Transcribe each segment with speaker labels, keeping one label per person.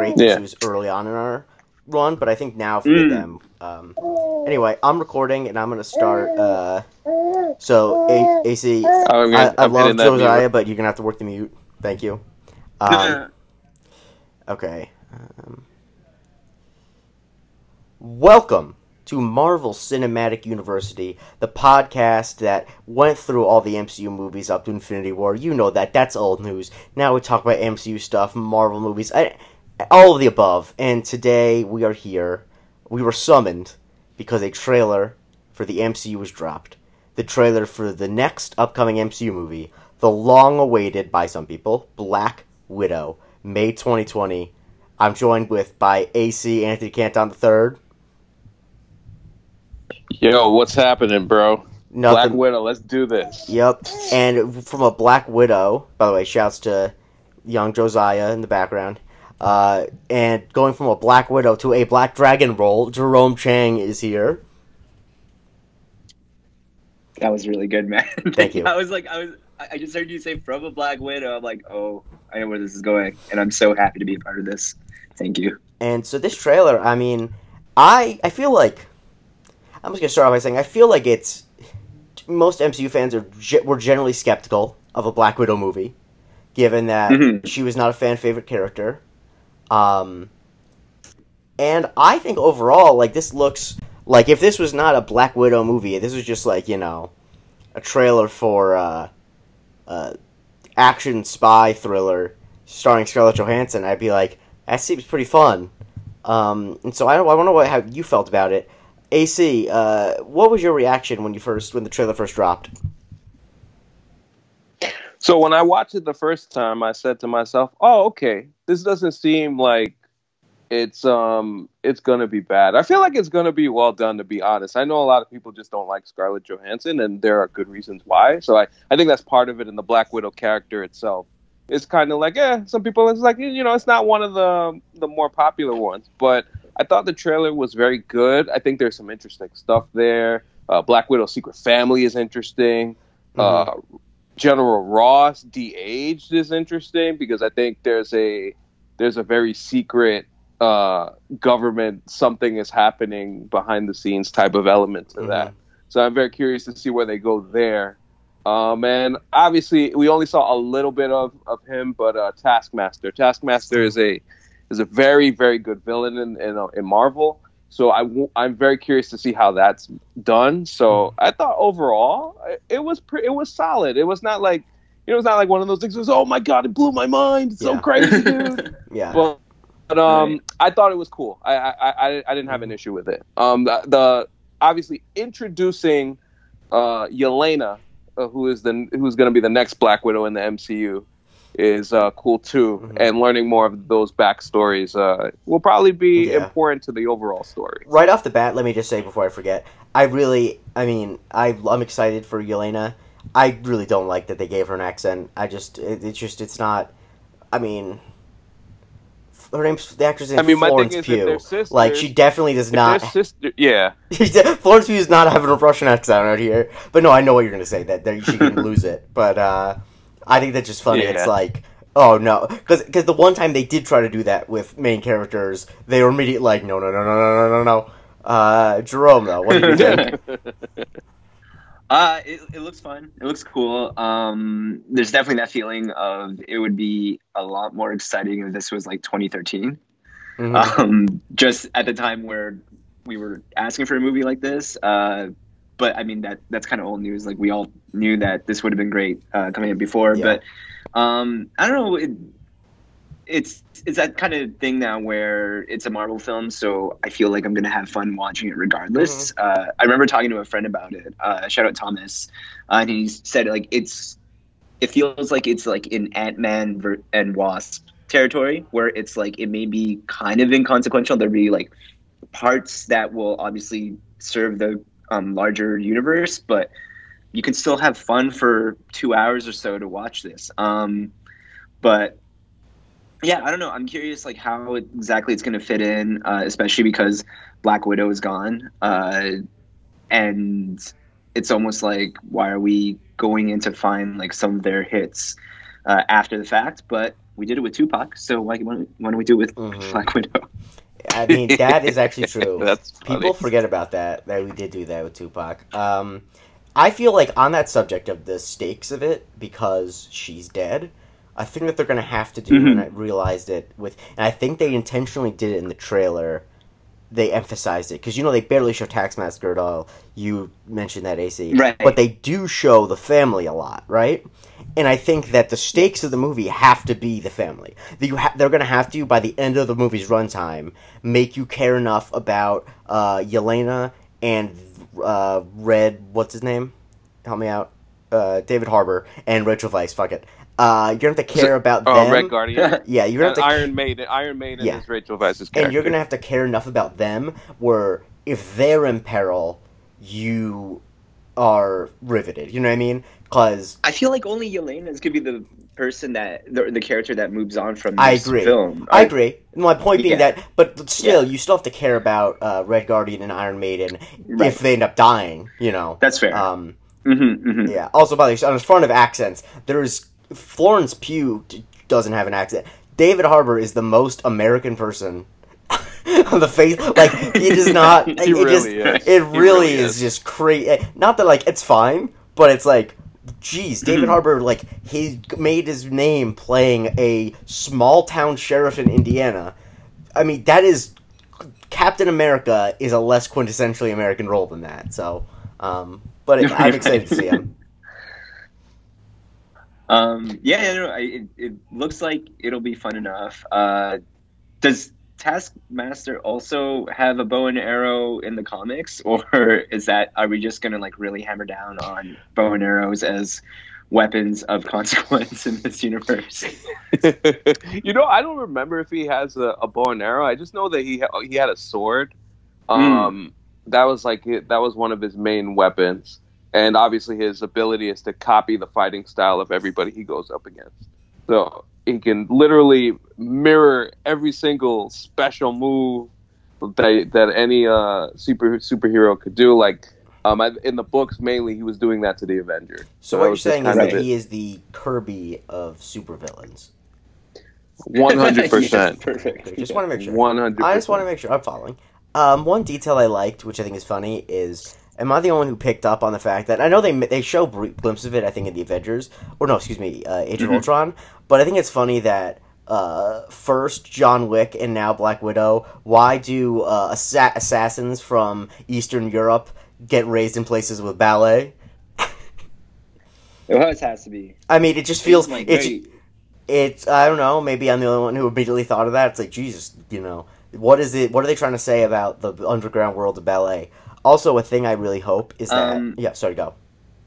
Speaker 1: great because
Speaker 2: Yeah.
Speaker 1: it was early on in our run, but I think now if
Speaker 3: mm.
Speaker 1: them. Um, anyway, I'm recording and I'm gonna start. Uh, so A- AC,
Speaker 2: I'm gonna-
Speaker 1: I
Speaker 2: I'm
Speaker 1: love
Speaker 2: hitting that mute.
Speaker 1: Josiah, but you're gonna have to work the mute. Thank you. Um, okay. Um, welcome to Marvel Cinematic University, the podcast that went through all the MCU movies up to Infinity War. You know that. That's old news. Now we talk about MCU stuff, Marvel movies, I, all of the above. And today we are here. We were summoned because a trailer for the MCU was dropped. The trailer for the next upcoming MCU movie, the long awaited by some people, Black Widow, May 2020. I'm joined with by AC Anthony Canton III.
Speaker 2: Yo, what's happening, bro?
Speaker 1: Nothing.
Speaker 2: Black Widow, let's do this.
Speaker 1: Yep. And from a Black Widow, by the way, shouts to young Josiah in the background. Uh, and going from a Black Widow to a Black Dragon role, Jerome Chang is here.
Speaker 3: That was really good, man.
Speaker 1: Thank you.
Speaker 3: I was like, I was, I just heard you say from a Black Widow. I'm like, oh, I know where this is going, and I'm so happy to be a part of this. Thank you.
Speaker 1: And so this trailer, I mean, I I feel like I'm just gonna start off by saying I feel like it's most MCU fans are were generally skeptical of a Black Widow movie, given that
Speaker 3: Mhm.
Speaker 1: she was not a fan favorite character. Um, and I think overall, like this looks like if this was not a Black Widow movie, this was just like you know a trailer for uh, uh, action spy thriller starring Scarlett Johansson, I'd be like, that seems pretty fun. Um, and so I, I wonder what how you felt about it. AC, uh, what was your reaction when you first when the trailer first dropped?
Speaker 2: So when I watched it the first time, I said to myself, "Oh, okay, this doesn't seem like it's um it's gonna be bad. I feel like it's gonna be well done. To be honest, I know a lot of people just don't like Scarlett Johansson, and there are good reasons why. So I I think that's part of it. in the Black Widow character itself, it's kind of like, eh, some people it's like you know it's not one of the the more popular ones, but I thought the trailer was very good. I think there's some interesting stuff there. Uh, Black Widow's secret family is interesting. Uh, General Ross de-aged is interesting because I think there's a there's a very secret uh, government something is happening behind the scenes type of element to that. So I'm very curious to see where they go there. Um, and obviously, we only saw a little bit of, of him, but uh, Taskmaster. Taskmaster is a is a very very good villain in in, in Marvel. So I w- I'm very curious to see how that's done. So I thought overall it- it was pre- it was solid. It was not like you know it's not like one of those things. Was, oh my god, it blew my mind. It's so crazy, dude.
Speaker 1: Yeah.
Speaker 2: But, but um,
Speaker 3: Right.
Speaker 2: I thought it was cool. I I, I, I didn't have an issue with it. Um, the, the obviously introducing uh Yelena, uh, who is the who's going to be the next Black Widow in the MCU, is uh, cool too.
Speaker 1: Mhm.
Speaker 2: And learning more of those backstories uh, will probably be
Speaker 1: Yeah.
Speaker 2: important to the overall story.
Speaker 1: right off the bat, let me just say before I forget, I really, I mean, I, I'm excited for Yelena. I really don't like that they gave her an accent. I just, it, it's just, it's not. I mean, her name's the actress in
Speaker 2: I mean,
Speaker 1: Florence Pugh.
Speaker 2: sisters,
Speaker 1: like she definitely does not.
Speaker 2: sister, yeah.
Speaker 1: Florence Pugh is not having a Russian accent out here. But no, I know what you're gonna say. That, that she can lose it. But uh, I think that's just funny. It's like, oh no, because the one time they did try to do that with main characters, they were immediately like, no, no, no, no, no, no, no, no. Uh, Jerome, though, what do you think?
Speaker 3: Uh, it, it looks fun. It looks cool. Um, there's definitely that feeling of it would be a lot more exciting if this was like 2013.
Speaker 1: Mhm.
Speaker 3: Um, just at the time where we were asking for a movie like this. Uh, but I mean that that's kind of old news. Like we all knew that this would have been great uh, coming in before.
Speaker 1: Yeah.
Speaker 3: But um, I don't know. It, it's it's that kind of thing now where it's a Marvel film, so I feel like I'm gonna have fun watching it regardless. Uh, I remember talking to a friend about it. Uh, shout out Thomas, uh, and he said like it's it feels like it's like in Ant Man ver- and Wasp territory where it's like it may be kind of inconsequential. There'll be like parts that will obviously serve the um, larger universe, but you can still have fun for two hours or so to watch this. Um, but yeah, I don't know. I'm curious, like how it- exactly it's going to fit in, uh, especially because Black Widow is gone, uh, and it's almost like why are we going in to find like some of their hits uh, after the fact? But we did it with Tupac, so why, why don't we do it with
Speaker 1: Mhm.
Speaker 3: Black Widow?
Speaker 1: I mean, that is actually true.
Speaker 2: That's funny.
Speaker 1: People forget about that that we did do that with Tupac. Um, I feel like on that subject of the stakes of it, because she's dead, I think that they're going to have to do,
Speaker 3: Mhm.
Speaker 1: and I realized it with, and I think they intentionally did it in the trailer. They emphasized it because you know they barely show Taskmaster at all. You mentioned that AC,
Speaker 3: Right.
Speaker 1: But they do show the family a lot, right? And I think that the stakes of the movie have to be the family. You ha- they're going to have to, by the end of the movie's runtime, make you care enough about uh, Yelena and uh, Red. What's his name? Help me out. Uh, David Harbour and Rachel Weisz. Fuck it. Uh, you're gonna have to care about
Speaker 2: Oh,
Speaker 1: them.
Speaker 2: Red Guardian.
Speaker 1: Yeah, you're gonna
Speaker 2: And
Speaker 1: have to
Speaker 2: Iron Maiden. Iron Maiden
Speaker 1: Yeah.
Speaker 2: is Rachel Weisz's character.
Speaker 1: and you're gonna have to care enough about them where if they're in peril, you are riveted. You know what I mean? Because
Speaker 3: I feel like only Yelena is gonna be the person that the, the character that moves on from
Speaker 1: I agree.
Speaker 3: film.
Speaker 1: I agree. My point being
Speaker 3: Yeah.
Speaker 1: that, but still, you still have to care about uh, Red Guardian and Iron Maiden
Speaker 3: Right.
Speaker 1: if they end up dying. You know.
Speaker 3: That's fair.
Speaker 1: Um,
Speaker 3: mm-hmm, mm-hmm.
Speaker 1: yeah. Also, by the way, on the front of accents, there's Florence Pugh d- doesn't have an accent. David Harbour is the most American person on the face. Like he does not.
Speaker 2: He
Speaker 1: it just,
Speaker 2: really is.
Speaker 1: It really,
Speaker 2: really
Speaker 1: is,
Speaker 2: is.
Speaker 1: just crazy. Not that like it's fine, but it's like, geez, David. Harbour like he made his name playing a small town sheriff in Indiana. I mean, that is Captain America is a less quintessentially American role than that. So, um, but it, I'm excited to see him.
Speaker 3: Um, yeah, no, I, it, it looks like it'll be fun enough. Uh, does Taskmaster also have a bow and arrow in the comics, or is that are we just gonna like really hammer down on bow and arrows as weapons of consequence in this universe?
Speaker 2: you know, I don't remember if he has a, a bow and arrow. I just know that he ha- he had a sword.
Speaker 3: Hmm.
Speaker 2: Um, that was like that was one of his main weapons, and obviously his ability is to copy the fighting style of everybody he goes up against. So he can literally mirror every single special move that that any uh, super superhero could do. Like um, I, in the books, mainly he was doing that to the Avenger.
Speaker 1: So
Speaker 2: that
Speaker 1: what you're saying is that he is the Kirby of supervillains.
Speaker 2: One hundred percent.
Speaker 3: Perfect.
Speaker 1: Just want to make sure.
Speaker 2: One hundred.
Speaker 1: I just want to make sure I'm following. Um, one detail I liked, which I think is funny, is am I the only one who picked up on the fact that I know they they show brief glimpses of it? I think in the Avengers, or no, excuse me, uh, Age of
Speaker 3: Mhm.
Speaker 1: Ultron. But I think it's funny that uh, first John Wick and now Black Widow. Why do uh, assa- assassins from Eastern Europe get raised in places with ballet?
Speaker 3: It always has to be.
Speaker 1: I mean, it just feels
Speaker 3: like
Speaker 1: it's
Speaker 3: very-
Speaker 1: it's I don't know. Maybe I'm the only one who immediately thought of that. It's like Jesus, you know, what is it? What are they trying to say about the underground world of ballet? Also, a thing I really hope is that
Speaker 3: Um,
Speaker 1: yeah. Sorry, go.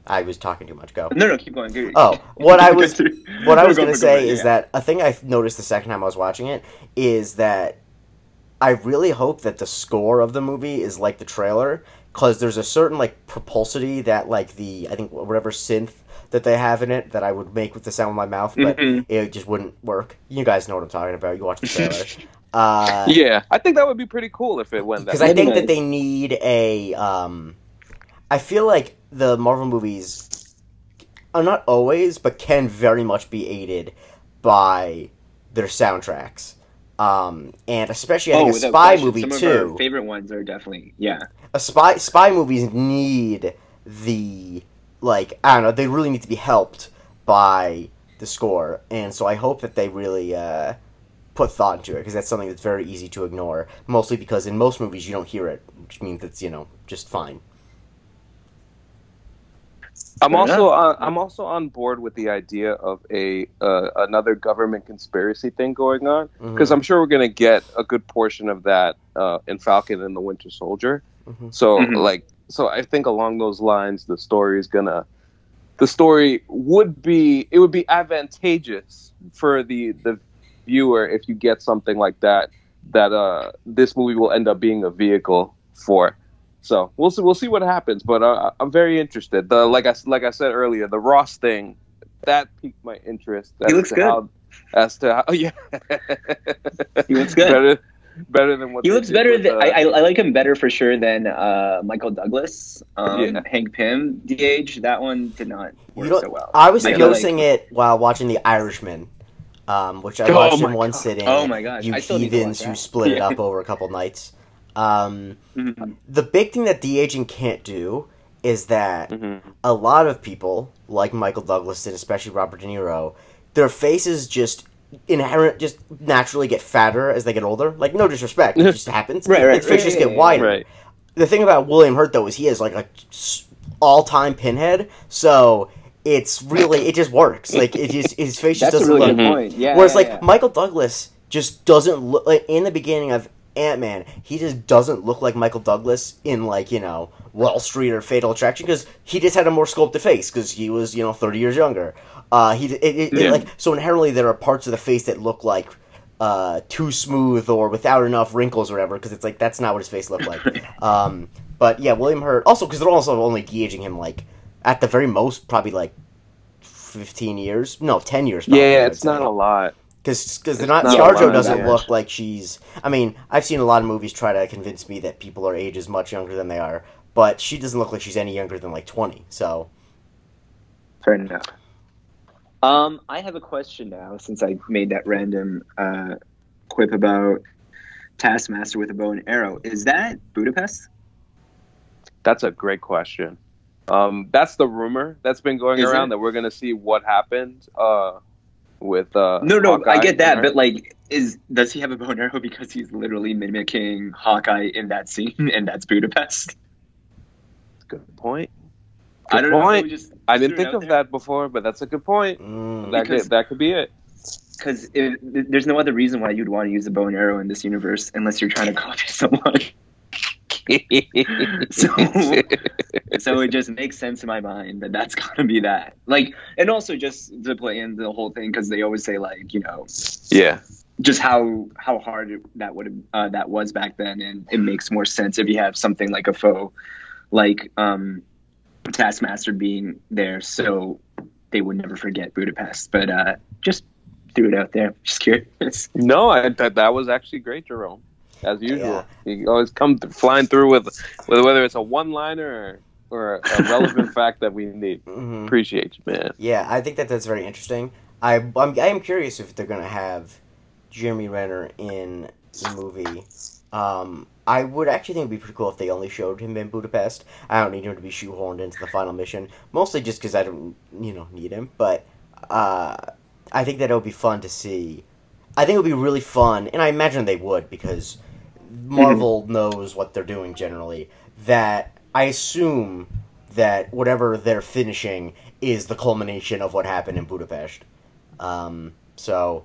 Speaker 1: I was talking too much. Go.
Speaker 3: No, no, keep going. Go-
Speaker 1: Oh, what I was
Speaker 3: Go
Speaker 1: what I was gonna say
Speaker 3: go,
Speaker 1: is
Speaker 3: yeah.
Speaker 1: that a thing I noticed the second time I was watching it is that I really hope that the score of the movie is like the trailer because there's a certain like propulsity that like the I think whatever synth that they have in it that I would make with the sound of my mouth, but
Speaker 3: Mhm.
Speaker 1: it just wouldn't work. You guys know what I'm talking about. You watch the trailer. Uh,
Speaker 2: Yeah, I think that would be pretty cool if it went that.
Speaker 1: because I think that they need a. Um, I feel like the Marvel movies are not always, but can very much be aided by their soundtracks. Um, and especially I think a spy
Speaker 3: question.
Speaker 1: movie
Speaker 3: Some of
Speaker 1: too.
Speaker 3: our favorite ones are definitely yeah.
Speaker 1: a spy spy movies need the like I don't know they really need to be helped by the score and so I hope that they really uh, put thought into it because that's something that's very easy to ignore mostly because in most movies you don't hear it which means it's you know just fine
Speaker 2: I'm also on, I'm also on board with the idea of a uh, another government conspiracy thing going on because I'm sure we're gonna get a good portion of that uh, in Falcon and the Winter Soldier.
Speaker 1: Mhm.
Speaker 2: So
Speaker 3: Mhm.
Speaker 2: like so I think along those lines the story is gonna the story would be it would be advantageous for the the viewer if you get something like that that uh this movie will end up being a vehicle for. So we'll see. We'll see what happens. But uh, I'm very interested. The like I like I said earlier, the Ross thing that piqued my interest.
Speaker 3: He
Speaker 2: as
Speaker 3: looks
Speaker 2: to
Speaker 3: good.
Speaker 2: How, as to how, yeah,
Speaker 3: He looks good.
Speaker 2: better, better than what
Speaker 3: He looks better
Speaker 2: with,
Speaker 3: than
Speaker 2: uh,
Speaker 3: I, I. I like him better for sure than uh, Michael Douglas. Um,
Speaker 2: Yeah.
Speaker 3: Hank Pym, DH. That one did not work
Speaker 1: don't-
Speaker 3: so well.
Speaker 1: I was
Speaker 3: I feel
Speaker 1: noticing it while watching The Irishman um, which I
Speaker 2: Oh
Speaker 1: watched in one
Speaker 2: God.
Speaker 1: sitting.
Speaker 3: Oh my gosh,
Speaker 1: You
Speaker 3: I still need to
Speaker 1: heathens who split it up over a couple nights. Um,
Speaker 3: Mhm.
Speaker 1: the big thing that de aging can't do is that
Speaker 2: Mhm.
Speaker 1: a lot of people, like Michael Douglas and especially Robert De Niro, their faces just inherent just naturally get fatter as they get older. Like no disrespect, it just happens.
Speaker 3: Right, right,
Speaker 1: Their faces
Speaker 3: right,
Speaker 1: get wider.
Speaker 2: Right.
Speaker 1: The thing about William Hurt though is he has like a all time pinhead, so it's really it just works. Like it just his face just
Speaker 3: That's
Speaker 1: doesn't
Speaker 3: really
Speaker 1: look.
Speaker 3: good point. Yeah.
Speaker 1: Whereas
Speaker 3: yeah,
Speaker 1: like
Speaker 3: yeah.
Speaker 1: Michael Douglas just doesn't look like in the beginning of Ant Man, he just doesn't look like Michael Douglas in like you know Wall Street or Fatal Attraction because he just had a more sculpted face because he was you know thirty years younger. Uh, he it, it, it, like so inherently there are parts of the face that look like uh, too smooth or without enough wrinkles or whatever because it's like that's not what his face looked like. um, but yeah, William Hurt also because they're also only de-aging him like at the very most probably like fifteen years, no ten years. Probably,
Speaker 2: Yeah, it's not a lot.
Speaker 1: Because because they're not
Speaker 2: not
Speaker 1: ScarJo doesn't
Speaker 3: yeah.
Speaker 1: look like she's. I mean, I've seen a lot of movies try to convince me that people are ages much younger than they are, but she doesn't look like she's any younger than like twenty. So
Speaker 3: Fair enough. Um, I have a question now since I made that random uh, quip about Taskmaster with a bow and arrow. Is that Budapest?
Speaker 2: That's a great question. Um, that's the rumor that's been going
Speaker 3: Is
Speaker 2: around
Speaker 3: it?
Speaker 2: that we're gonna see what happened uh, with. Uh,
Speaker 3: No, no, I get that, but like, is does he have a bow and arrow because he's literally mimicking Hawkeye in that scene, and that's Budapest?
Speaker 2: good point.
Speaker 3: I don't
Speaker 2: point.
Speaker 3: I just
Speaker 2: I didn't think of
Speaker 3: there.
Speaker 2: that before, but that's a good point.
Speaker 1: mm,
Speaker 2: That
Speaker 3: Because-
Speaker 2: could, that could be it.
Speaker 3: because there's no other reason why you'd want to use a bow and arrow in this universe unless you're trying to copy someone. So- so it just makes sense in my mind that that's got to be that. Like, and also just to play in the whole thing because they always say like, you know,
Speaker 2: yeah,
Speaker 3: just how how hard it- that would uh, that was back then, and it makes more sense if you have something like a foe, like um, Taskmaster being there, so they would never forget Budapest. But uh, just threw it out there. Just curious.
Speaker 2: no, I, that that was actually great, Jerome. As usual, you always come flying through with, with whether it's a one-liner or, or a relevant fact that we need.
Speaker 1: mhm.
Speaker 2: Appreciate you, man.
Speaker 1: yeah, I think that that's very interesting. I I'm, I am curious if they're gonna have Jeremy Renner in the movie. Um, I would actually think it'd be pretty cool if they only showed him in Budapest. I don't need him to be shoehorned into the final mission, mostly just because I don't, you know, need him. But uh, I think that it would be fun to see. I think it would be really fun, and I imagine they would because Marvel knows what they're doing generally. That I assume that whatever they're finishing is the culmination of what happened in Budapest. Um, so,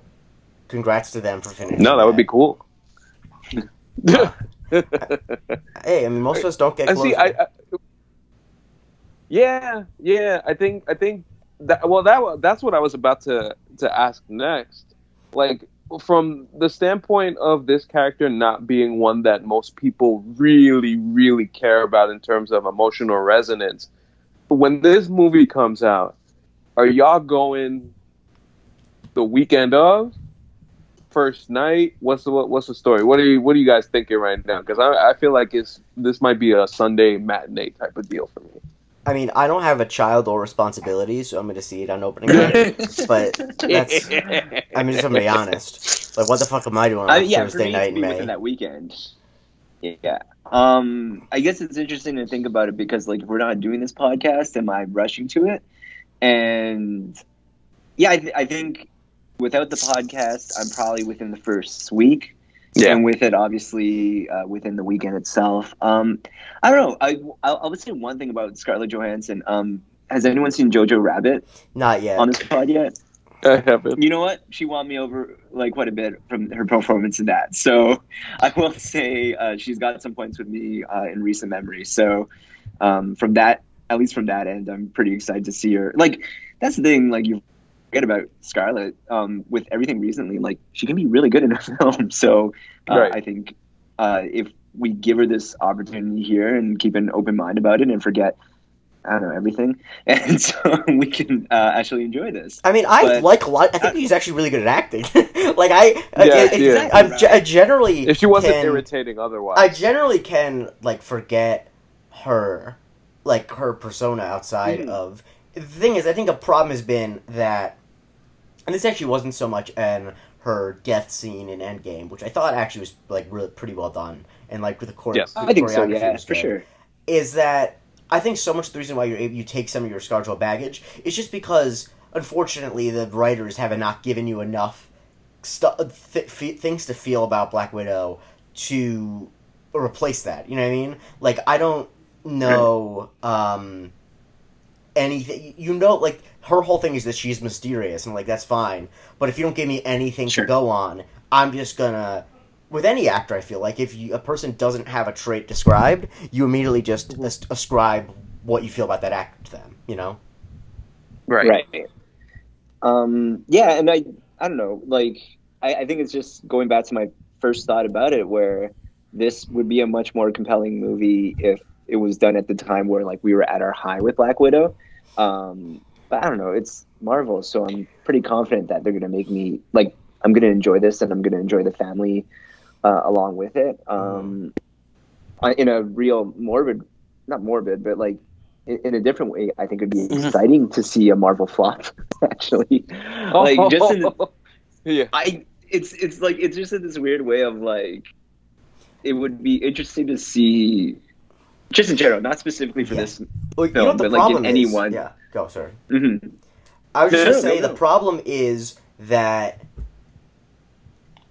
Speaker 1: congrats to them for finishing.
Speaker 2: No, that would be cool.
Speaker 1: Hey, I mean, most of us don't get
Speaker 2: I see. I, I yeah, yeah. I think I think that well that wa- that's what I was about to to ask next. Like from the standpoint of this character not being one that most people really really care about in terms of emotional resonance. When this movie comes out, are y'all going the weekend of? First night, what's the what's the story? What are you what are you guys thinking right now? Because I, I feel like it's this might be a Sunday matinee type of deal for me.
Speaker 1: I mean, I don't have a child or responsibilities, so I'm going to see it on opening night. but that's, I mean, just to be honest, like, what the fuck am I doing on
Speaker 3: Uh,
Speaker 1: a
Speaker 3: yeah,
Speaker 1: Thursday
Speaker 3: me,
Speaker 1: night
Speaker 3: to
Speaker 1: in May?
Speaker 3: that weekend. Yeah. Um, I guess it's interesting to think about it because, like, if we're not doing this podcast, am I rushing to it? And yeah, I, th- I think without the podcast, I'm probably within the first week.
Speaker 2: Yeah.
Speaker 3: And with it, obviously, uh, within the weekend itself. Um, I don't know. I, I, I would say one thing about Scarlett Johansson. Um, has anyone seen Jojo Rabbit
Speaker 1: Not yet.
Speaker 3: on this pod yet?
Speaker 2: I haven't.
Speaker 3: You know what? She won me over like quite a bit from her performance in that. So I will say uh, she's got some points with me uh, in recent memory. So um, from that, at least from that end, I'm pretty excited to see her. Like that's the thing. Like you forget about Scarlett um, with everything recently. Like she can be really good in a film. So uh,
Speaker 2: Right.
Speaker 3: I think uh, if we give her this opportunity here and keep an open mind about it and forget. I don't know everything, and so we can uh, actually enjoy this.
Speaker 1: I mean, I
Speaker 3: But-
Speaker 1: like a lot. I think he's actually really good at acting. like I, I-
Speaker 2: Yeah,
Speaker 1: I,
Speaker 2: yeah.
Speaker 1: I'm ge- I generally.
Speaker 2: If she wasn't
Speaker 1: can-
Speaker 2: irritating otherwise.
Speaker 1: I generally can like forget her, like her persona outside
Speaker 3: Mhm.
Speaker 1: of. The thing is, I think a problem has been that and this actually wasn't so much an her death scene in Endgame, which I thought actually was like really pretty well done, and like with the, chore-
Speaker 2: yeah,
Speaker 1: the
Speaker 3: I think so.
Speaker 1: choreography
Speaker 3: Yeah,
Speaker 1: was
Speaker 3: for
Speaker 1: good,
Speaker 3: sure.
Speaker 1: Is that I think so much the reason why you're able, you take some of your ScarJo baggage is just because unfortunately the writers have not given you enough stu- th- f- things to feel about Black Widow to replace that. You know what I mean? Like I don't know um, anything. You know, like her whole thing is that she's mysterious, and like that's fine. But if you don't give me anything
Speaker 3: Sure.
Speaker 1: to go on, I'm just gonna. With any actor, I feel like if you, a person doesn't have a trait described, you immediately just as- ascribe what you feel about that actor to them. You know?
Speaker 2: Right.
Speaker 3: Right. Um, yeah, and I I don't know, like I, I think it's just going back to my first thought about it, where this would be a much more compelling movie if it was done at the time where like we were at our high with Black Widow. Um, but I don't know, it's Marvel, so I'm pretty confident that they're gonna make me like I'm gonna enjoy this and I'm gonna enjoy the family uh, along with it. Um, I- in a real morbid, not morbid, but like in, in a different way, I think it'd be
Speaker 2: Mhm.
Speaker 3: exciting to see a Marvel flop. Actually, like just in,
Speaker 2: yeah.
Speaker 3: I, it's it's like it's just in this weird way of like, it would be interesting to see, just in general, not specifically for
Speaker 1: Yeah.
Speaker 3: this.
Speaker 1: Well, you
Speaker 3: Film,
Speaker 1: know
Speaker 3: but, like, in anyone-
Speaker 1: Yeah, go, sir.
Speaker 3: Mhm.
Speaker 1: I was just
Speaker 3: No,
Speaker 1: gonna say
Speaker 3: no,
Speaker 1: the problem is that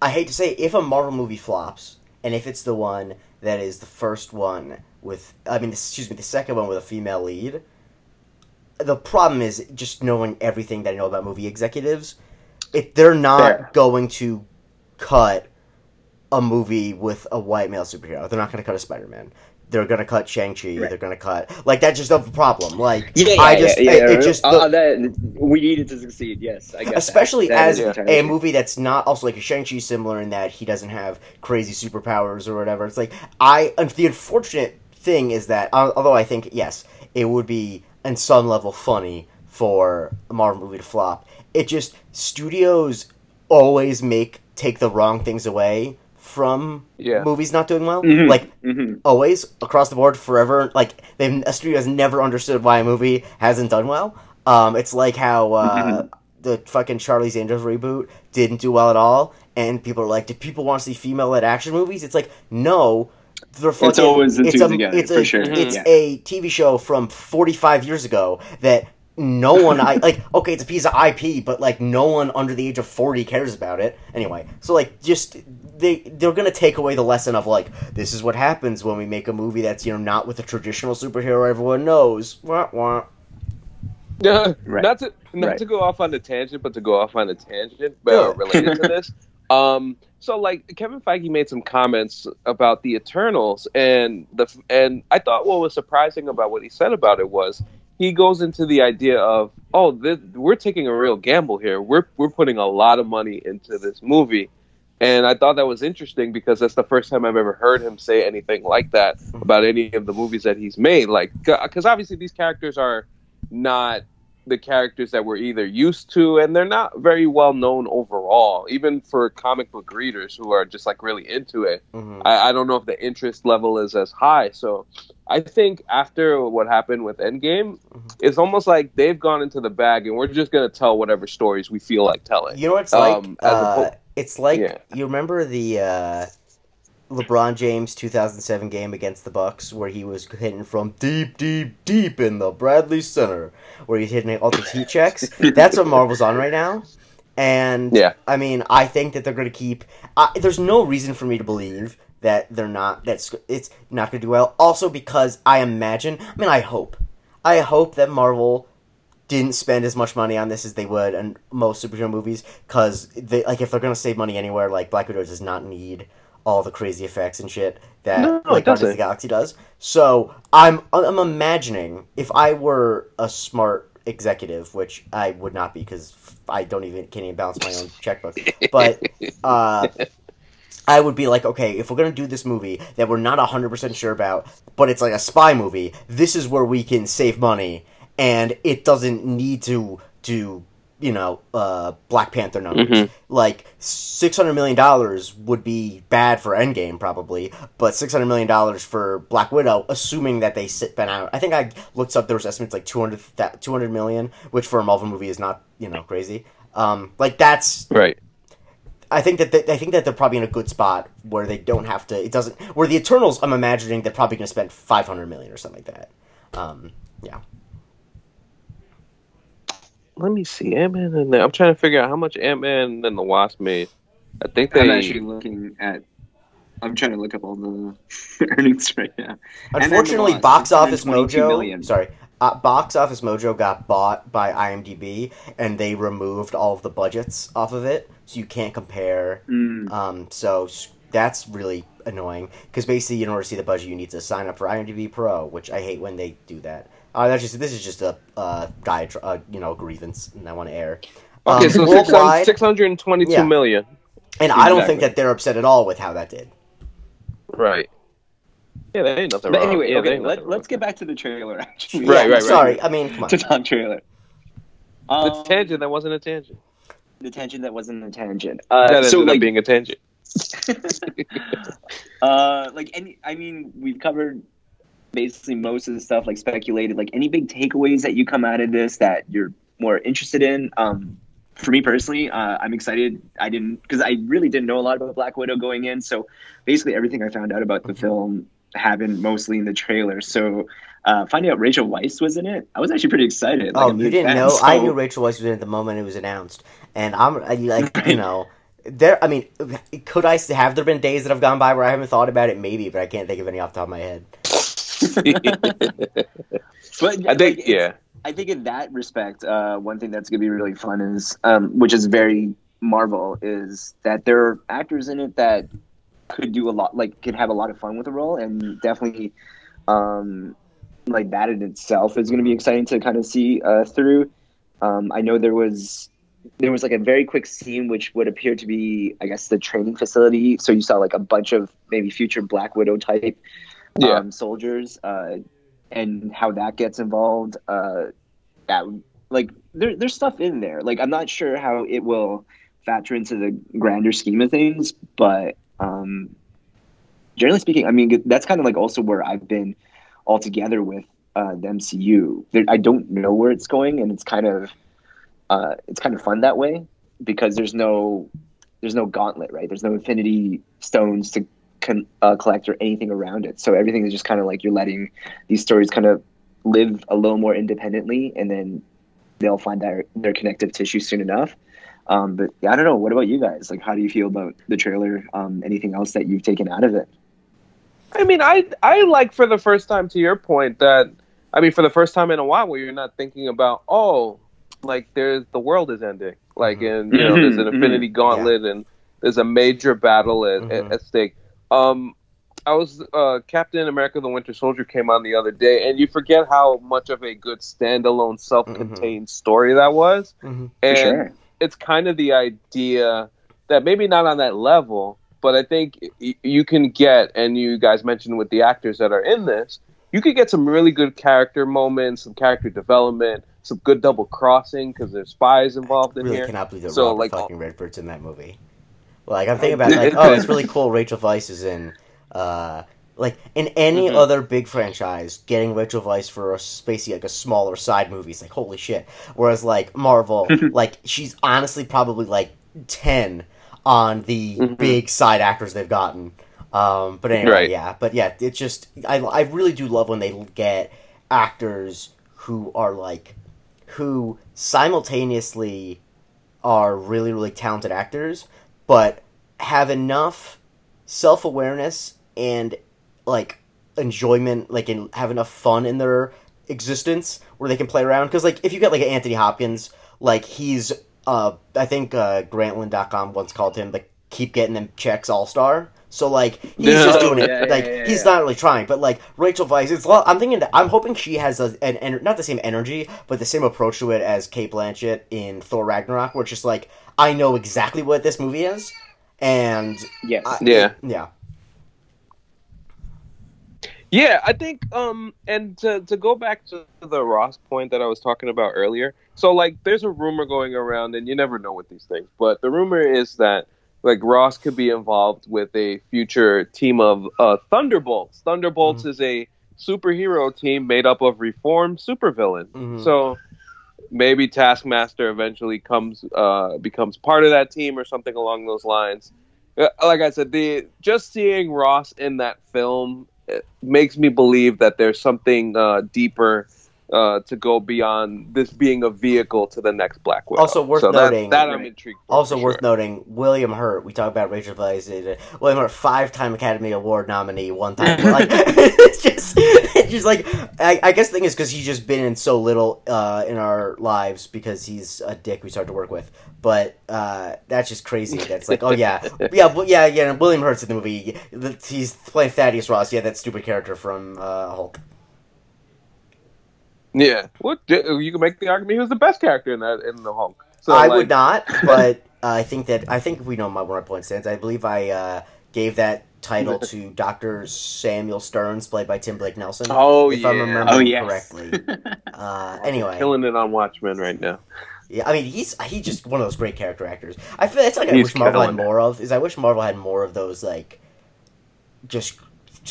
Speaker 1: I hate to say if a Marvel movie flops and if it's the one that is the first one with I mean excuse me the second one with a female lead the problem is just knowing everything that I know about movie executives if they're not
Speaker 3: Fair.
Speaker 1: going to cut a movie with a white male superhero they're not going to cut a Spider-Man they're going to cut Shang-Chi
Speaker 3: Right.
Speaker 1: they're going to cut like that's just a problem like
Speaker 3: Yeah, yeah,
Speaker 1: I just
Speaker 3: yeah,
Speaker 1: it-
Speaker 3: yeah.
Speaker 1: it just
Speaker 3: Uh,
Speaker 1: the-
Speaker 3: that, we needed to succeed. Yes, I guess.
Speaker 1: especially
Speaker 3: That
Speaker 1: as
Speaker 3: is
Speaker 1: a movie that's not also like a Shang-Chi similar in that he doesn't have crazy superpowers or whatever. It's like I and the unfortunate thing is that although I think yes, it would be on some level funny for a Marvel movie to flop. It just studios always make take the wrong things away from
Speaker 2: Yeah.
Speaker 1: movies not doing well.
Speaker 3: Mhm.
Speaker 1: Like
Speaker 3: Mhm.
Speaker 1: always across the board forever like they've a studio has never understood why a movie hasn't done well um it's like how uh the fucking charlie's angels reboot didn't do well at all and people are like "Do people want to see female led action movies it's like no they're fucking, it's
Speaker 3: always the two
Speaker 1: a,
Speaker 3: together,
Speaker 1: it's
Speaker 3: for
Speaker 1: a,
Speaker 3: sure.
Speaker 1: it's
Speaker 3: Yeah.
Speaker 1: a tv show from 45 years ago that no one I like okay it's a piece of IP but like no one under the age of 40 cares about it anyway so like just they they're going to take away the lesson of like this is what happens when we make a movie that's you know not with a traditional superhero everyone knows wah, wah.
Speaker 2: Yeah,
Speaker 3: Right.
Speaker 2: not to not
Speaker 3: Right.
Speaker 2: to go off on a tangent, but to go off on a tangent, but
Speaker 1: Yeah.
Speaker 2: related to this. Um, so like Kevin Feige made some comments about the Eternals, and the and I thought what was surprising about what he said about it was he goes into the idea of oh this, we're taking a real gamble here. We're we're putting a lot of money into this movie. And I thought that was interesting because that's the first time I've ever heard him say anything like that about any of the movies that he's made. Like, because obviously these characters are not the characters that we're either used to, and they're not very well known overall, even for comic book readers who are just like really into it.
Speaker 1: Mhm.
Speaker 2: I, I don't know if the interest level is as high. So I think after what happened with Endgame, it's almost like they've gone into the bag, and we're just gonna tell whatever stories we feel like telling.
Speaker 1: you know what it's like
Speaker 2: Um, as
Speaker 1: uh,
Speaker 2: oppo-
Speaker 1: it's like
Speaker 2: Yeah.
Speaker 1: you remember the uh LeBron James 2007 game against the Bucks where he was hitting from deep, deep, deep in the Bradley Center, where he's hitting all those heat checks. That's what Marvel's on right now, and
Speaker 2: Yeah.
Speaker 1: I mean, I think that they're going to keep. I there's no reason for me to believe that they're not. That's it's not going to do well. Also, because I imagine. I mean, I hope. I hope that Marvel didn't spend as much money on this as they would on most superhero movies because they like if they're to save money anywhere, like Black Widow does not need all the crazy effects and shit that
Speaker 2: No,
Speaker 1: like Guardians of the Galaxy does. So I'm I'm imagining if I were a smart executive, which I would not be because I don't even can't even balance my own checkbook, but uh, I would be like, okay, if we're gonna do this movie that we're not hundred percent sure about, but it's like a spy movie, this is where we can save money, and it doesn't need to do you know uh, Black Panther numbers.
Speaker 2: Mhm.
Speaker 1: Like six hundred million dollars would be bad for Endgame probably, but six hundred million dollars for Black Widow, assuming that they sit been out. I think I looked up there was estimates like 200, 200 million, which for a Marvel movie is not you know crazy. Um, like that's
Speaker 2: Right.
Speaker 1: I think that they, I think that they're probably in a good spot where they don't have to. It doesn't. Where the Eternals, I'm imagining they're probably going to spend 500 million or something like that. Um, yeah.
Speaker 2: Let me see. Ant Man and the, I'm trying to figure out how much Ant Man and the Wasp made. I think they.
Speaker 3: I'm actually looking at. I'm trying to look up all the earnings right now. And then the
Speaker 1: Unfortunately,
Speaker 3: Wasp,
Speaker 1: Box Office Mojo.
Speaker 3: million.
Speaker 1: Sorry, uh, Box Office Mojo got bought by IMDb, and they removed all of the budgets off of it, so you can't compare.
Speaker 3: Mm,
Speaker 1: Um, so that's really annoying because basically, in order to see the budget, you need to sign up for IMDb Pro, which I hate when they do that. Uh, that's just this is just a uh, diet, uh, you know, grievance, and I want to air.
Speaker 2: Okay,
Speaker 1: Um,
Speaker 2: so
Speaker 1: worldwide,
Speaker 2: 622
Speaker 1: Yeah.
Speaker 2: million.
Speaker 1: and I don't think that they're upset at all with how that did.
Speaker 2: Right. Yeah, there ain't nothing
Speaker 3: but
Speaker 2: wrong.
Speaker 3: anyway,
Speaker 2: yeah,
Speaker 3: okay, let, let's get back to the trailer. Actually,
Speaker 2: Right,
Speaker 1: Yeah,
Speaker 2: right, right.
Speaker 1: Sorry, I mean, come on.
Speaker 3: to talk trailer. Um,
Speaker 2: The tangent that wasn't a tangent.
Speaker 3: The tangent that wasn't a tangent. Uh,
Speaker 2: that ended
Speaker 3: so
Speaker 2: up
Speaker 3: like,
Speaker 2: being a tangent.
Speaker 3: uh, like any, I mean, we've covered basically most of the stuff, like speculated. Like any big takeaways that you come out of this that you're more interested in. Um, for me personally, uh, I'm excited. I didn't because I really didn't know a lot about Black Widow going in. So basically, everything I found out about the film happened mostly in the trailer. So uh, finding out Rachel Weisz was in it, I was actually pretty excited. Like,
Speaker 1: Oh, you didn't
Speaker 3: fan,
Speaker 1: know? I knew Rachel Weisz was in it the moment it was announced, and I'm I, like, you know, there. I mean, could I have there been days that have gone by where I haven't thought about it? Maybe, but I can't think of any off the top of my head.
Speaker 3: But
Speaker 2: I think
Speaker 3: like,
Speaker 2: yeah.
Speaker 3: I think in that respect, uh, one thing that's gonna be really fun is, um, which is very Marvel, is that there are actors in it that could do a lot, like could have a lot of fun with the role, and definitely, um, like that in itself is gonna be exciting to kind of see uh, through. Um, I know there was there was like a very quick scene which would appear to be, I guess, the training facility. So you saw like a bunch of maybe future Black Widow type
Speaker 2: Yeah.
Speaker 3: um, soldiers uh, and how that gets involved. Uh, that like there, there's stuff in there. Like I'm not sure how it will factor into the grander scheme of things, but um, generally speaking, I mean that's kind of like also where I've been altogether with uh, the MCU. There, I don't know where it's going, and it's kind of uh, it's kind of fun that way because there's no there's no gauntlet, right? There's no Infinity Stones to con- uh, collect or anything around it. So everything is just kind of like you're letting these stories kind of live a little more independently, and then they'll find their their connective tissue soon enough. Um, but yeah, I don't know. What about you guys? Like, how do you feel about the trailer? Um, anything else that you've taken out of it?
Speaker 2: I mean, I I like for the first time to your point that I mean for the first time in a while where you're not thinking about oh like there's the world is ending like
Speaker 1: Mhm.
Speaker 2: and you know there's an
Speaker 3: Mhm,
Speaker 2: Infinity Gauntlet and there's a major battle at,
Speaker 1: Mhm.
Speaker 2: at, at stake. Um, I was uh, Captain America: The Winter Soldier came on the other day, and you forget how much of a good standalone, self-contained story that was.
Speaker 1: Mm-hmm.
Speaker 2: And
Speaker 3: sure.
Speaker 2: it's kind of the idea that maybe not on that level, but I think y- you can get, and you guys mentioned with the actors that are in this, you could get some really good character moments, some character development, some good double crossing because there's spies involved in
Speaker 1: really
Speaker 2: here.
Speaker 1: cannot believe that
Speaker 2: So,
Speaker 1: Robert
Speaker 2: like,
Speaker 1: fucking Redford's in that movie. Like I'm thinking about like, oh, it's really cool. Rachel Weisz is in. Uh, like in any
Speaker 2: Mhm.
Speaker 1: other big franchise, getting Rachel Weisz for a basically like a smaller side movie is like holy shit. Whereas like Marvel, like she's honestly probably like ten on the
Speaker 2: Mhm.
Speaker 1: big side actors they've gotten. Um, but anyway,
Speaker 2: Right.
Speaker 1: yeah, but yeah, it's just I I really do love when they get actors who are like who simultaneously are really really talented actors but have enough self-awareness and like enjoyment like and have enough fun in their existence where they can play around. Because like if you get like anthony hopkins like he's uh i think uh grantland.com once called him like keep getting them checks all-star so like he's just doing it
Speaker 3: Yeah, yeah,
Speaker 1: like
Speaker 3: yeah,
Speaker 1: he's not really trying but like rachel weisz it's a lot, i'm thinking that i'm hoping she has a, an, an not the same energy but the same approach to it as cate blanchett in thor ragnarok where it's just like i know exactly what this movie is and
Speaker 3: Yes.
Speaker 1: I,
Speaker 2: Yeah.
Speaker 1: yeah
Speaker 2: Yeah, I think um and to to go back to the Ross point that I was talking about earlier. So like there's a rumor going around and you never know with these things, but the rumor is that like Ross could be involved with a future team of uh Thunderbolts. Thunderbolts is a superhero team made up of reformed supervillains.
Speaker 1: Mhm.
Speaker 2: So maybe Taskmaster eventually comes uh, becomes part of that team or something along those lines. Uh, Like I said, the just seeing Ross in that film makes me believe that there's something uh, deeper uh, to go beyond this being a vehicle to the next Black Widow.
Speaker 1: Also worth
Speaker 2: so that-
Speaker 1: noting-
Speaker 2: that, I'm intrigued. For,
Speaker 1: Also
Speaker 2: for
Speaker 1: worth
Speaker 2: sure.
Speaker 1: noting, William Hurt. We talk about Rachel Weisz. William Hurt, five-time Academy Award nominee, one time. like it's just, it's just like I, I guess the thing is because he's just been in so little uh, in our lives because he's a dick we start to work with. But uh, that's just crazy. That's like, oh yeah, yeah, well, yeah, yeah. William Hurt's in the movie. He's playing Thaddeus Ross. Yeah, that stupid character from uh, Hulk.
Speaker 2: Yeah, what you can make the argument he was the best character in that in the Hulk. So
Speaker 1: I
Speaker 2: like,
Speaker 1: would not, but uh, I think that I think we know my where my point stands. I believe I uh, gave that title to Doctor Samuel Stearns, played by Tim Blake Nelson.
Speaker 2: Oh
Speaker 1: if
Speaker 2: yeah,
Speaker 1: I'm remembering
Speaker 3: Oh yes.
Speaker 1: correctly. Uh, anyway,
Speaker 2: killing it on Watchmen right now.
Speaker 1: yeah, I mean he's he's just one of those great character actors. I feel that's like I wish Marvel had
Speaker 2: killing it.
Speaker 1: more of. Is I wish Marvel had more of those like just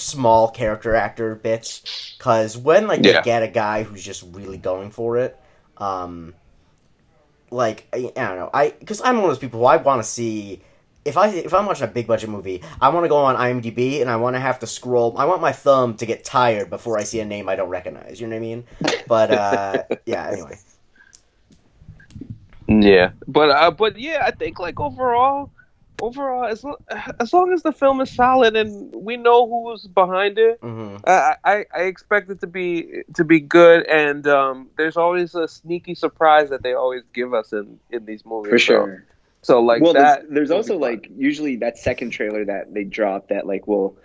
Speaker 1: small character actor bits. Because when like
Speaker 2: Yeah.
Speaker 1: they get a guy who's just really going for it, um, like I, I don't know, I because I'm one of those people who I want to see. If I if I'm watching a big budget movie, I want to go on IMDb and I want to have to scroll. I want my thumb to get tired before I see a name I don't recognize. You know what I mean? But uh, yeah. Anyway,
Speaker 2: Yeah, but uh, but yeah, I think like overall, overall, as lo- as long as the film is solid and we know who's behind it,
Speaker 1: hmm
Speaker 2: I, I I expect it to be to be good. And um, there's always a sneaky surprise that they always give us in in these movies.
Speaker 3: For sure.
Speaker 2: So, like
Speaker 3: well,
Speaker 2: that.
Speaker 3: there's, there's also like usually that second trailer that they drop that like will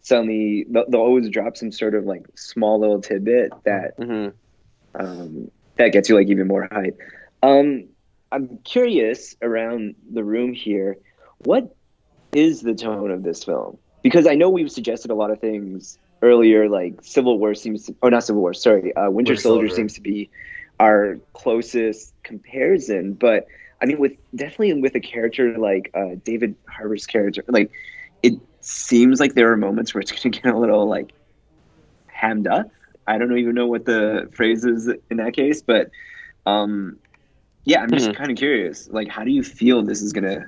Speaker 3: suddenly they'll, they'll always drop some sort of like small little tidbit that
Speaker 2: Mhm.
Speaker 3: um, that gets you like even more hype. Um, I'm curious around the room here, what is the tone of this film? Because I know we've suggested a lot of things earlier, like Civil War seems, to, oh not Civil War, sorry, uh, Winter
Speaker 1: Winter
Speaker 3: Soldier
Speaker 1: Soldier.
Speaker 3: seems to be our closest comparison, but I mean, with definitely with a character like uh, David Harbour's character, like it seems like there are moments where it's going to get a little like hammed up. I don't even know what the phrase is in that case, but um, yeah, I'm just
Speaker 2: Hmm.
Speaker 3: kind of curious. Like, how do you feel this is going to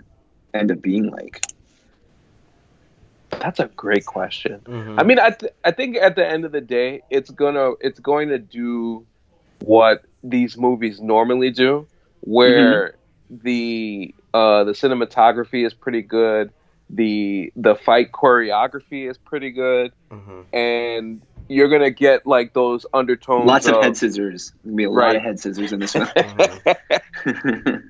Speaker 3: end up being like?
Speaker 2: That's a great question.
Speaker 1: hmm
Speaker 2: I mean, I th- I think at the end of the day, it's gonna it's going to do what these movies normally do, where the uh, the cinematography is pretty good, the the fight choreography is pretty good,
Speaker 1: hmm
Speaker 2: and you're gonna get like those undertones.
Speaker 3: Lots of
Speaker 2: of
Speaker 3: head scissors. There'll be a lot of head scissors in this one.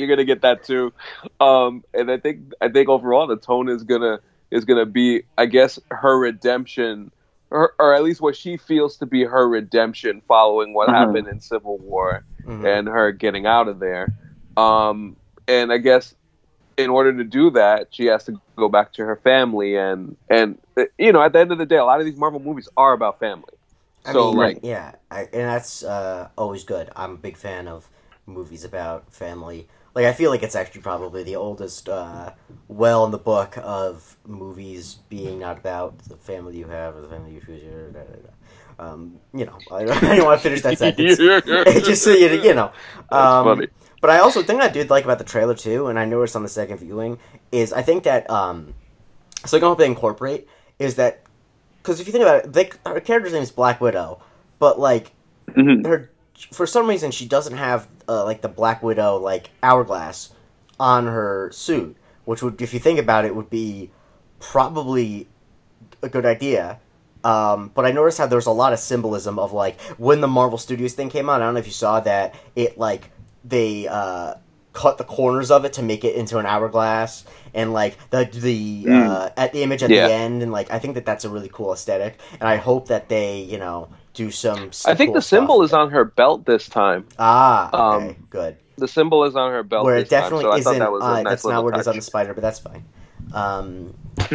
Speaker 2: You're gonna get that too um and i think i think overall the tone is gonna is gonna be i guess her redemption or, or at least what she feels to be her redemption following what
Speaker 3: Uh-huh.
Speaker 2: happened in civil war
Speaker 1: Mhm.
Speaker 2: and her getting out of there um and i guess in order to do that she has to go back to her family and and you know at the end of the day a lot of these marvel movies are about family
Speaker 1: I
Speaker 2: so
Speaker 1: mean,
Speaker 2: like
Speaker 1: yeah, I, and that's uh, always good. I'm a big fan of movies about family. Like, I feel like it's actually probably the oldest uh, well in the book of movies being not about the family you have or the family you choose. da, da, da. Um, you know, I don't, I don't want to finish that sentence. Just so you, you know. Um. But I also think I did like about the trailer too, and I noticed on the second viewing is I think that um, something I hope they incorporate is that because if you think about it, they, her character's name is Black Widow, but like
Speaker 3: Mhm.
Speaker 1: her for some reason she doesn't have uh, like the Black Widow like hourglass on her suit, which would if you think about it would be probably a good idea. Um, but I noticed how there's a lot of symbolism of like when the Marvel Studios thing came out. I don't know if you saw that it like they uh, cut the corners of it to make it into an hourglass, and like the the
Speaker 3: Mm.
Speaker 1: uh, at the image at
Speaker 2: Yeah.
Speaker 1: the end, and like I think that that's a really cool aesthetic, and I hope that they you know do some.
Speaker 2: i think
Speaker 1: cool
Speaker 2: the symbol is on her belt this time
Speaker 1: ah okay
Speaker 2: um,
Speaker 1: good
Speaker 2: the symbol is on her belt
Speaker 1: where
Speaker 2: this
Speaker 1: it definitely
Speaker 2: time, so
Speaker 1: isn't.
Speaker 2: that was
Speaker 1: uh,
Speaker 2: nice
Speaker 1: that's not where it is on the spider, but that's fine. Um,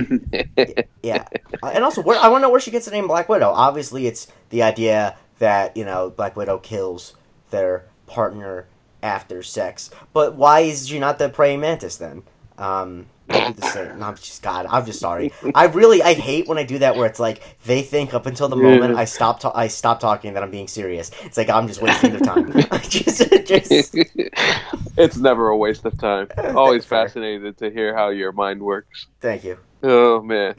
Speaker 1: yeah, and also, where I want to know where she gets the name Black Widow. Obviously, it's the idea that you know Black Widow kills their partner after sex. But why is she not the praying mantis then? Um, I'll do the same. No, I'm just God. I'm just sorry. I really I hate when I do that where it's like they think up until the moment. I stop ta- I stop talking that I'm being serious. It's like I'm just wasting their time. just, just
Speaker 2: it's never a waste of time. Always fascinated to hear how your mind works.
Speaker 1: thank you.
Speaker 2: Oh man.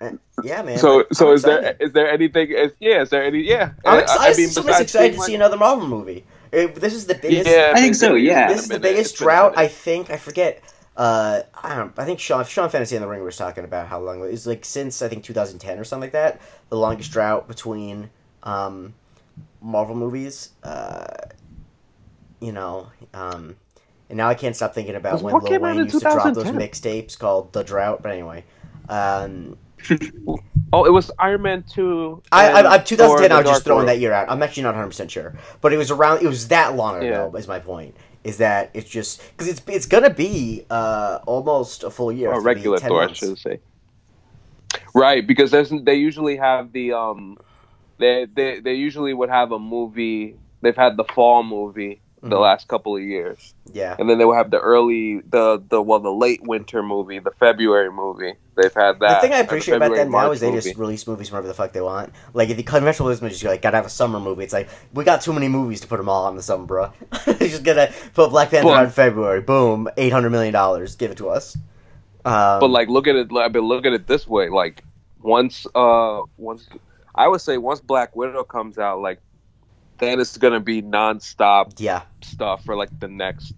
Speaker 1: Uh, yeah, man.
Speaker 2: so
Speaker 1: I'm
Speaker 2: so is there is there anything? Is, yeah, is there any? Yeah,
Speaker 1: I'm excited.
Speaker 2: I mean,
Speaker 1: excited to see
Speaker 2: like-
Speaker 1: another Marvel movie. It- this is the biggest.
Speaker 2: Yeah,
Speaker 3: I think so, yeah.
Speaker 1: This is the biggest drought. I think. I forget. Uh, I don't. I think Sean Sean Fennessey and the Ring was talking about how long it was like since I think 2010 or something like that. The longest drought between um, Marvel movies. Uh, you know. Um, and now I can't stop thinking about when
Speaker 2: What
Speaker 1: Lil Wayne used to drop those
Speaker 2: 2010?
Speaker 1: mixtapes called The Drought. But anyway, um,
Speaker 2: Oh, it was Iron Man two.
Speaker 1: I, I, I 2010. I
Speaker 2: The
Speaker 1: was just throwing
Speaker 2: World.
Speaker 1: that year out. I'm actually not 100 percent sure, but it was around. It was that long ago.
Speaker 2: Yeah.
Speaker 1: Is my point. Is that it's just because it's it's gonna be uh almost a full year. A
Speaker 2: regular
Speaker 1: 10
Speaker 2: Thor, I should say. Right, because there's they usually have the um, they they they usually would have a movie. They've had the fall movie the
Speaker 1: Mhm.
Speaker 2: last couple of years,
Speaker 1: Yeah,
Speaker 2: and then they will have the early the the well the late winter movie, the February movie. They've had that.
Speaker 1: the
Speaker 2: that.
Speaker 1: thing I
Speaker 2: the
Speaker 1: appreciate about
Speaker 2: February,
Speaker 1: them now is they
Speaker 2: movie.
Speaker 1: just release movies whenever the fuck they want. Like if the conventional wisdom is just like gotta have a summer movie. It's like we got too many movies to put them all on the summer, bro. just gonna put Black Panther in February. Boom, eight hundred million dollars. Give it to us. Um,
Speaker 2: But like, look at it. I mean, looking at it this way. Like, once, uh, once, I would say once Black Widow comes out, like, then it's gonna be nonstop
Speaker 1: yeah,
Speaker 2: stuff for like the next,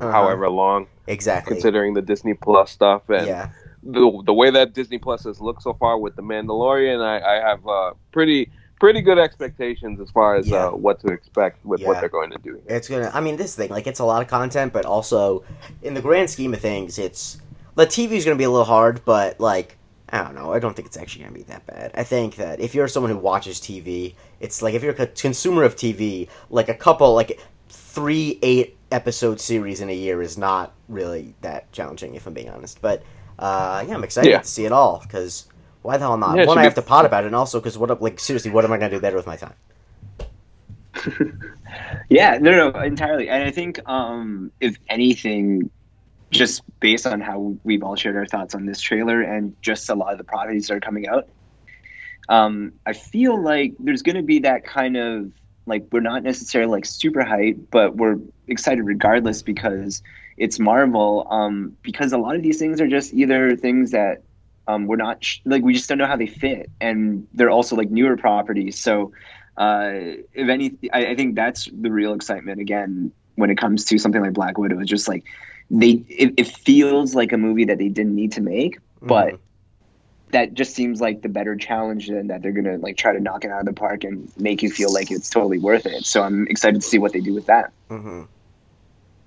Speaker 1: Uh-huh.
Speaker 2: however long,
Speaker 1: exactly.
Speaker 2: considering the Disney Plus stuff and
Speaker 1: yeah.
Speaker 2: the the way that Disney Plus has looked so far with the Mandalorian. I, I have uh, pretty pretty good expectations as far as
Speaker 1: Yeah.
Speaker 2: uh, what to expect with
Speaker 1: Yeah.
Speaker 2: what they're going to do.
Speaker 1: It's gonna. I mean, this thing like it's a lot of content, but also in the grand scheme of things, it's the TV is gonna be a little hard, but like I don't know. I don't think it's actually gonna be that bad. I think that if you're someone who watches TV, it's like if you're a consumer of TV, like a couple like three eight episode series in a year is not really that challenging, if I'm being honest. But uh, yeah, I'm excited
Speaker 2: Yeah.
Speaker 1: to see it all because why the hell not?
Speaker 2: Yeah,
Speaker 1: One, I
Speaker 2: be-
Speaker 1: have to pot about it, and also because what like seriously, what am I gonna do better with my time?
Speaker 3: Yeah, no, no, entirely. And I think, um, if anything, just based on how we've all shared our thoughts on this trailer and just a lot of the properties that are coming out, um, I feel like there's going to be that kind of like we're not necessarily like super hyped, but we're excited regardless because it's Marvel. Um, because a lot of these things are just either things that um, we're not sh- like we just don't know how they fit, and they're also like newer properties. So uh, if any, I, I think that's the real excitement again when it comes to something like Black Widow. It's just like they, it, it feels like a movie that they didn't need to make, but
Speaker 1: Mhm.
Speaker 3: that just seems like the better challenge and that they're gonna like try to knock it out of the park and make you feel like it's totally worth it. So I'm excited to see what they do with that.
Speaker 1: Mhm.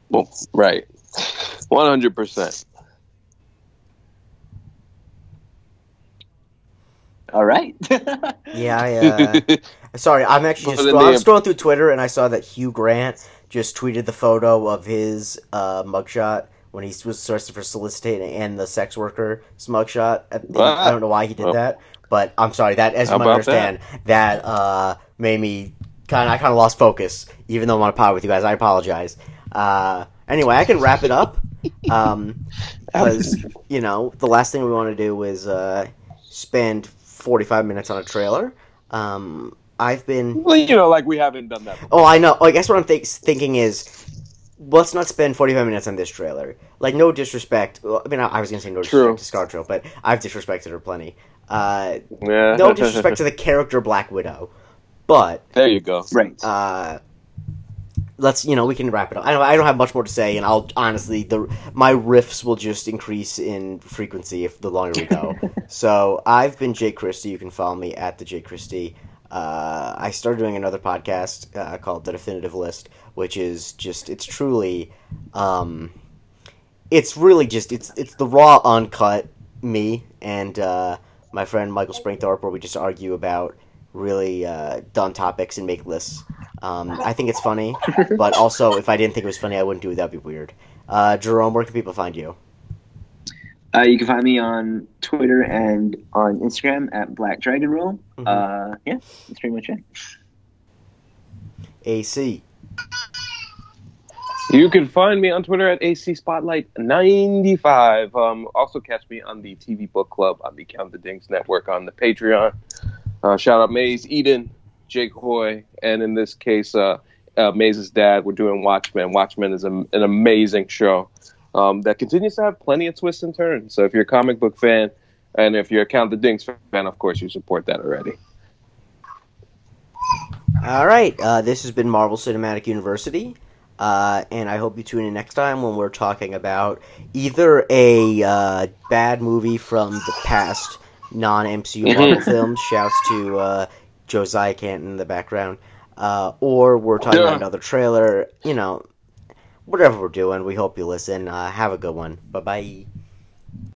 Speaker 2: Well, right, one hundred percent.
Speaker 3: All right.
Speaker 1: yeah, I, uh, Sorry, I'm actually just
Speaker 2: Put
Speaker 1: scroll- I'm scrolling through Twitter and I saw that Hugh Grant just tweeted the photo of his uh, mugshot when he was arrested for soliciting and the sex worker mugshot. The, I don't know why he did
Speaker 2: Well.
Speaker 1: that, but I'm sorry. That, as you might understand, that, uh, made me kind of I kind of lost focus. Even though I'm on a pod with you guys, I apologize. Uh, anyway, I can wrap it up. Um, because you know the last thing we want to do is uh, spend 45 minutes on a trailer. Um, I've been
Speaker 2: Well, you know, like we haven't done that. Before.
Speaker 1: Oh, I know. I guess what I'm think- thinking is, let's not spend 45 minutes on this trailer. Like, no disrespect. Well, I mean, I, I was gonna say no
Speaker 2: True.
Speaker 1: disrespect to ScarJo, but I've disrespected her plenty. Uh,
Speaker 2: Yeah.
Speaker 1: no disrespect to the character Black Widow, but
Speaker 2: there you go.
Speaker 3: right.
Speaker 1: uh, let's you know we can wrap it up. I don't, I don't have much more to say, and I'll honestly the my riffs will just increase in frequency if the longer we go. so I've been Jake Christie. You can follow me at the Jake Christie. Uh, I started doing another podcast uh, called The Definitive List, which is just it's truly, um, it's really just it's it's the raw uncut me and uh, my friend Michael Springthorpe, where we just argue about really uh, dumb topics and make lists. Um, I think it's funny, but also if I didn't think it was funny, I wouldn't do it. That'd be weird. Uh, Jerome, where can people find you?
Speaker 3: Uh, you can find me on Twitter and on Instagram at Black Dragon Roll.
Speaker 1: Mhm.
Speaker 3: Uh, yeah, that's pretty much it.
Speaker 1: AC.
Speaker 2: You can find me on Twitter at AC Spotlight 95. Um, also catch me on the TV Book Club on the Count the Dings Network on the Patreon. Uh, shout out Maze, Eden, Jake Hoy, and in this case, uh, uh, Maze's dad. We're doing Watchmen. Watchmen is a, an amazing show um, that continues to have plenty of twists and turns. So if you're a comic book fan, and if you're a Count the Dings fan, of course, you support that already.
Speaker 1: All right, uh, this has been Marvel Cinematic University. Uh, and I hope you tune in next time when we're talking about either a uh, bad movie from the past non MCU Marvel films. Shouts to uh, Josiah Canton in the background. Uh, or we're talking about another trailer. You know, whatever we're doing, we hope you listen. Uh, have a good one. Bye bye.